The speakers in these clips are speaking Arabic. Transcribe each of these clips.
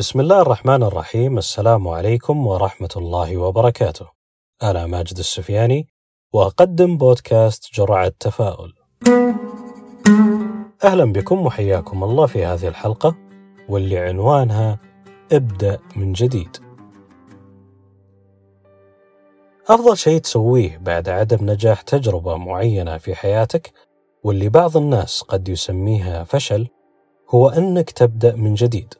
بسم الله الرحمن الرحيم السلام عليكم ورحمة الله وبركاته. أنا ماجد السفياني وأقدم بودكاست جرعة تفاؤل. أهلا بكم وحياكم الله في هذه الحلقة واللي عنوانها ابدأ من جديد. أفضل شيء تسويه بعد عدم نجاح تجربة معينة في حياتك واللي بعض الناس قد يسميها فشل هو أنك تبدأ من جديد.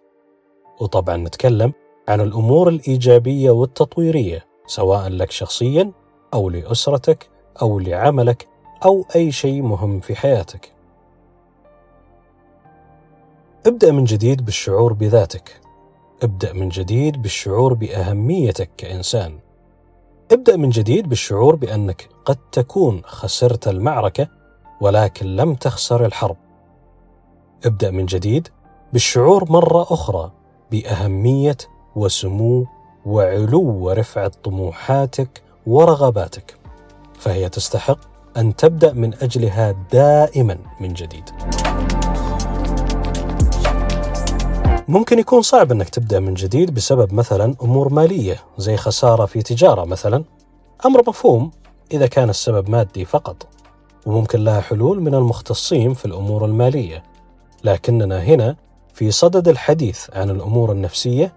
وطبعا نتكلم عن الأمور الإيجابية والتطويرية سواء لك شخصيا أو لأسرتك أو لعملك أو أي شيء مهم في حياتك. ابدأ من جديد بالشعور بذاتك. ابدأ من جديد بالشعور بأهميتك كإنسان. ابدأ من جديد بالشعور بأنك قد تكون خسرت المعركة ولكن لم تخسر الحرب. ابدأ من جديد بالشعور مرة أخرى بأهمية وسمو وعلو ورفعه طموحاتك ورغباتك فهي تستحق أن تبدأ من أجلها دائما من جديد. ممكن يكون صعب أنك تبدأ من جديد بسبب مثلا أمور مالية زي خسارة في تجارة مثلا. أمر مفهوم إذا كان السبب مادي فقط وممكن لها حلول من المختصين في الأمور المالية. لكننا هنا في صدد الحديث عن الأمور النفسية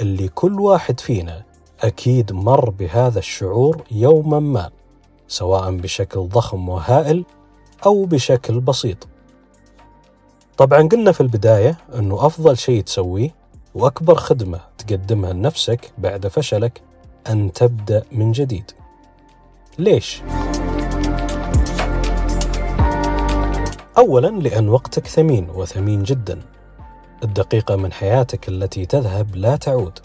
اللي كل واحد فينا أكيد مر بهذا الشعور يوما ما سواء بشكل ضخم وهائل أو بشكل بسيط. طبعا قلنا في البداية إنه أفضل شيء تسويه وأكبر خدمة تقدمها لنفسك بعد فشلك أن تبدأ من جديد. ليش؟ اولا لأن وقتك ثمين وثمين جدا الدقيقة من حياتك التي تذهب لا تعود.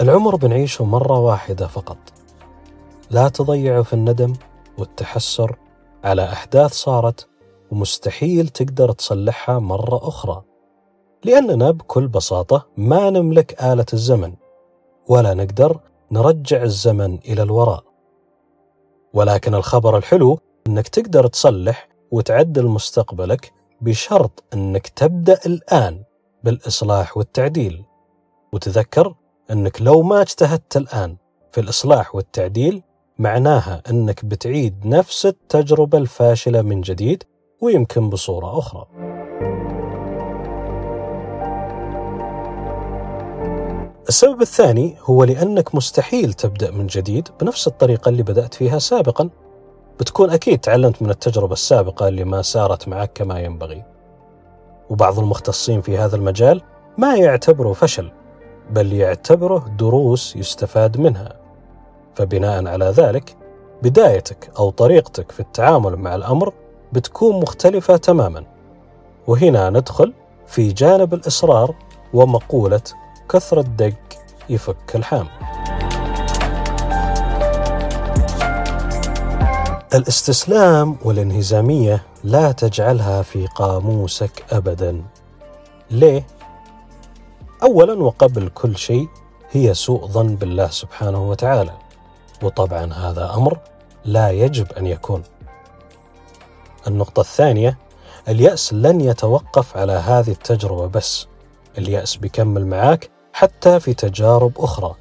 العمر بنعيشه مرة واحدة فقط. لا تضيعه في الندم والتحسر على أحداث صارت ومستحيل تقدر تصلحها مرة أخرى. لأننا بكل بساطة ما نملك آلة الزمن ولا نقدر نرجع الزمن إلى الوراء. ولكن الخبر الحلو أنك تقدر تصلح وتعدل مستقبلك بشرط أنك تبدأ الآن بالإصلاح والتعديل وتذكر أنك لو ما اجتهدت الآن في الإصلاح والتعديل معناها أنك بتعيد نفس التجربة الفاشلة من جديد ويمكن بصورة أخرى. السبب الثاني هو لأنك مستحيل تبدأ من جديد بنفس الطريقة اللي بدأت فيها سابقا بتكون أكيد تعلمت من التجربة السابقة اللي ما سارت معك كما ينبغي. وبعض المختصين في هذا المجال ما يعتبره فشل بل يعتبره دروس يستفاد منها. فبناء على ذلك بدايتك أو طريقتك في التعامل مع الأمر بتكون مختلفة تماما. وهنا ندخل في جانب الإصرار ومقولة كثرة دق يفك الحام. الاستسلام والانهزامية لا تجعلها في قاموسك ابدا. ليه؟ اولا وقبل كل شيء هي سوء ظن بالله سبحانه وتعالى وطبعا هذا أمر لا يجب أن يكون. النقطة الثانية اليأس لن يتوقف على هذه التجربة بس اليأس بيكمل معاك حتى في تجارب أخرى.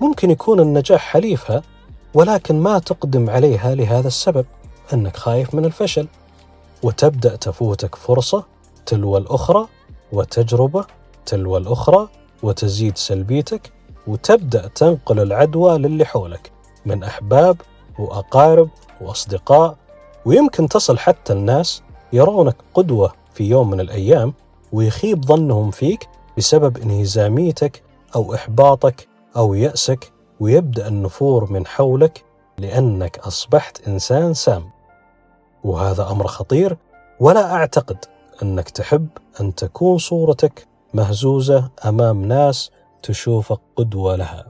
ممكن يكون النجاح حليفها ولكن ما تقدم عليها لهذا السبب أنك خايف من الفشل وتبدأ تفوتك فرصة تلو الأخرى وتجربة تلو الأخرى وتزيد سلبيتك وتبدأ تنقل العدوى للي حولك من أحباب وأقارب وأصدقاء ويمكن تصل حتى الناس يرونك قدوة في يوم من الأيام ويخيب ظنهم فيك بسبب انهزاميتك أو إحباطك أو يأسك ويبدأ النفور من حولك لأنك أصبحت إنسان سام. وهذا أمر خطير ولا أعتقد أنك تحب أن تكون صورتك مهزوزة أمام ناس تشوفك قدوة لها.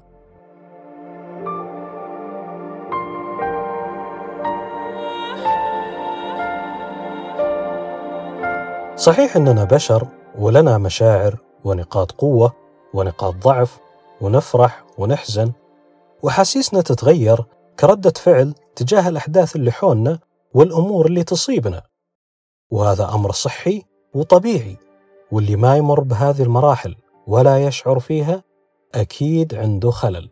صحيح أننا بشر ولنا مشاعر ونقاط قوة ونقاط ضعف ونفرح ونحزن وحاسيسنا تتغير كردة فعل تجاه الأحداث اللي حولنا والأمور اللي تصيبنا. وهذا أمر صحي وطبيعي واللي ما يمر بهذه المراحل ولا يشعر فيها أكيد عنده خلل.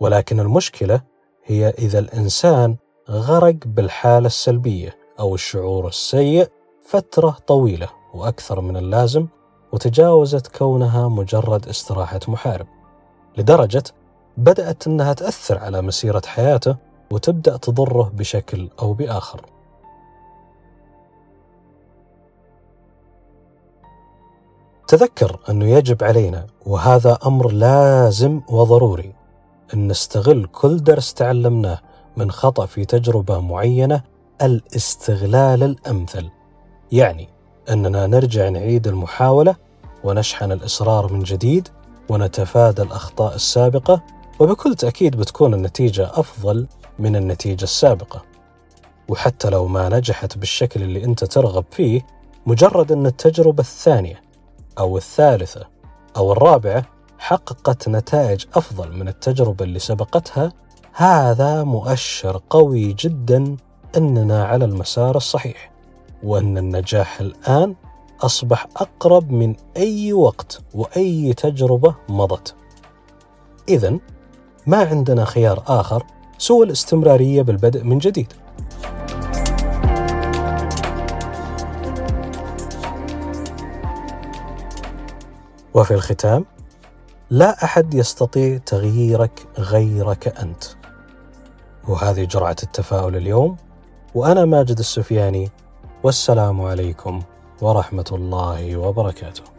ولكن المشكلة هي إذا الإنسان غرق بالحالة السلبية أو الشعور السيء فترة طويلة وأكثر من اللازم وتجاوزت كونها مجرد استراحة محارب. لدرجة بدأت أنها تأثر على مسيرة حياته وتبدأ تضره بشكل أو بآخر. تذكر أنه يجب علينا وهذا أمر لازم وضروري أن نستغل كل درس تعلمناه من خطأ في تجربة معينة الاستغلال الأمثل. يعني أننا نرجع نعيد المحاولة ونشحن الإصرار من جديد ونتفادى الأخطاء السابقة وبكل تأكيد بتكون النتيجة أفضل من النتيجة السابقة وحتى لو ما نجحت بالشكل اللي أنت ترغب فيه مجرد أن التجربة الثانية أو الثالثة أو الرابعة حققت نتائج أفضل من التجربة اللي سبقتها هذا مؤشر قوي جدا أننا على المسار الصحيح وأن النجاح الآن أصبح أقرب من أي وقت وأي تجربة مضت. اذا ما عندنا خيار آخر سوى الاستمرارية بالبدء من جديد. وفي الختام لا أحد يستطيع تغييرك غيرك أنت. وهذه جرعة التفاؤل اليوم وأنا ماجد السفياني والسلام عليكم ورحمة الله وبركاته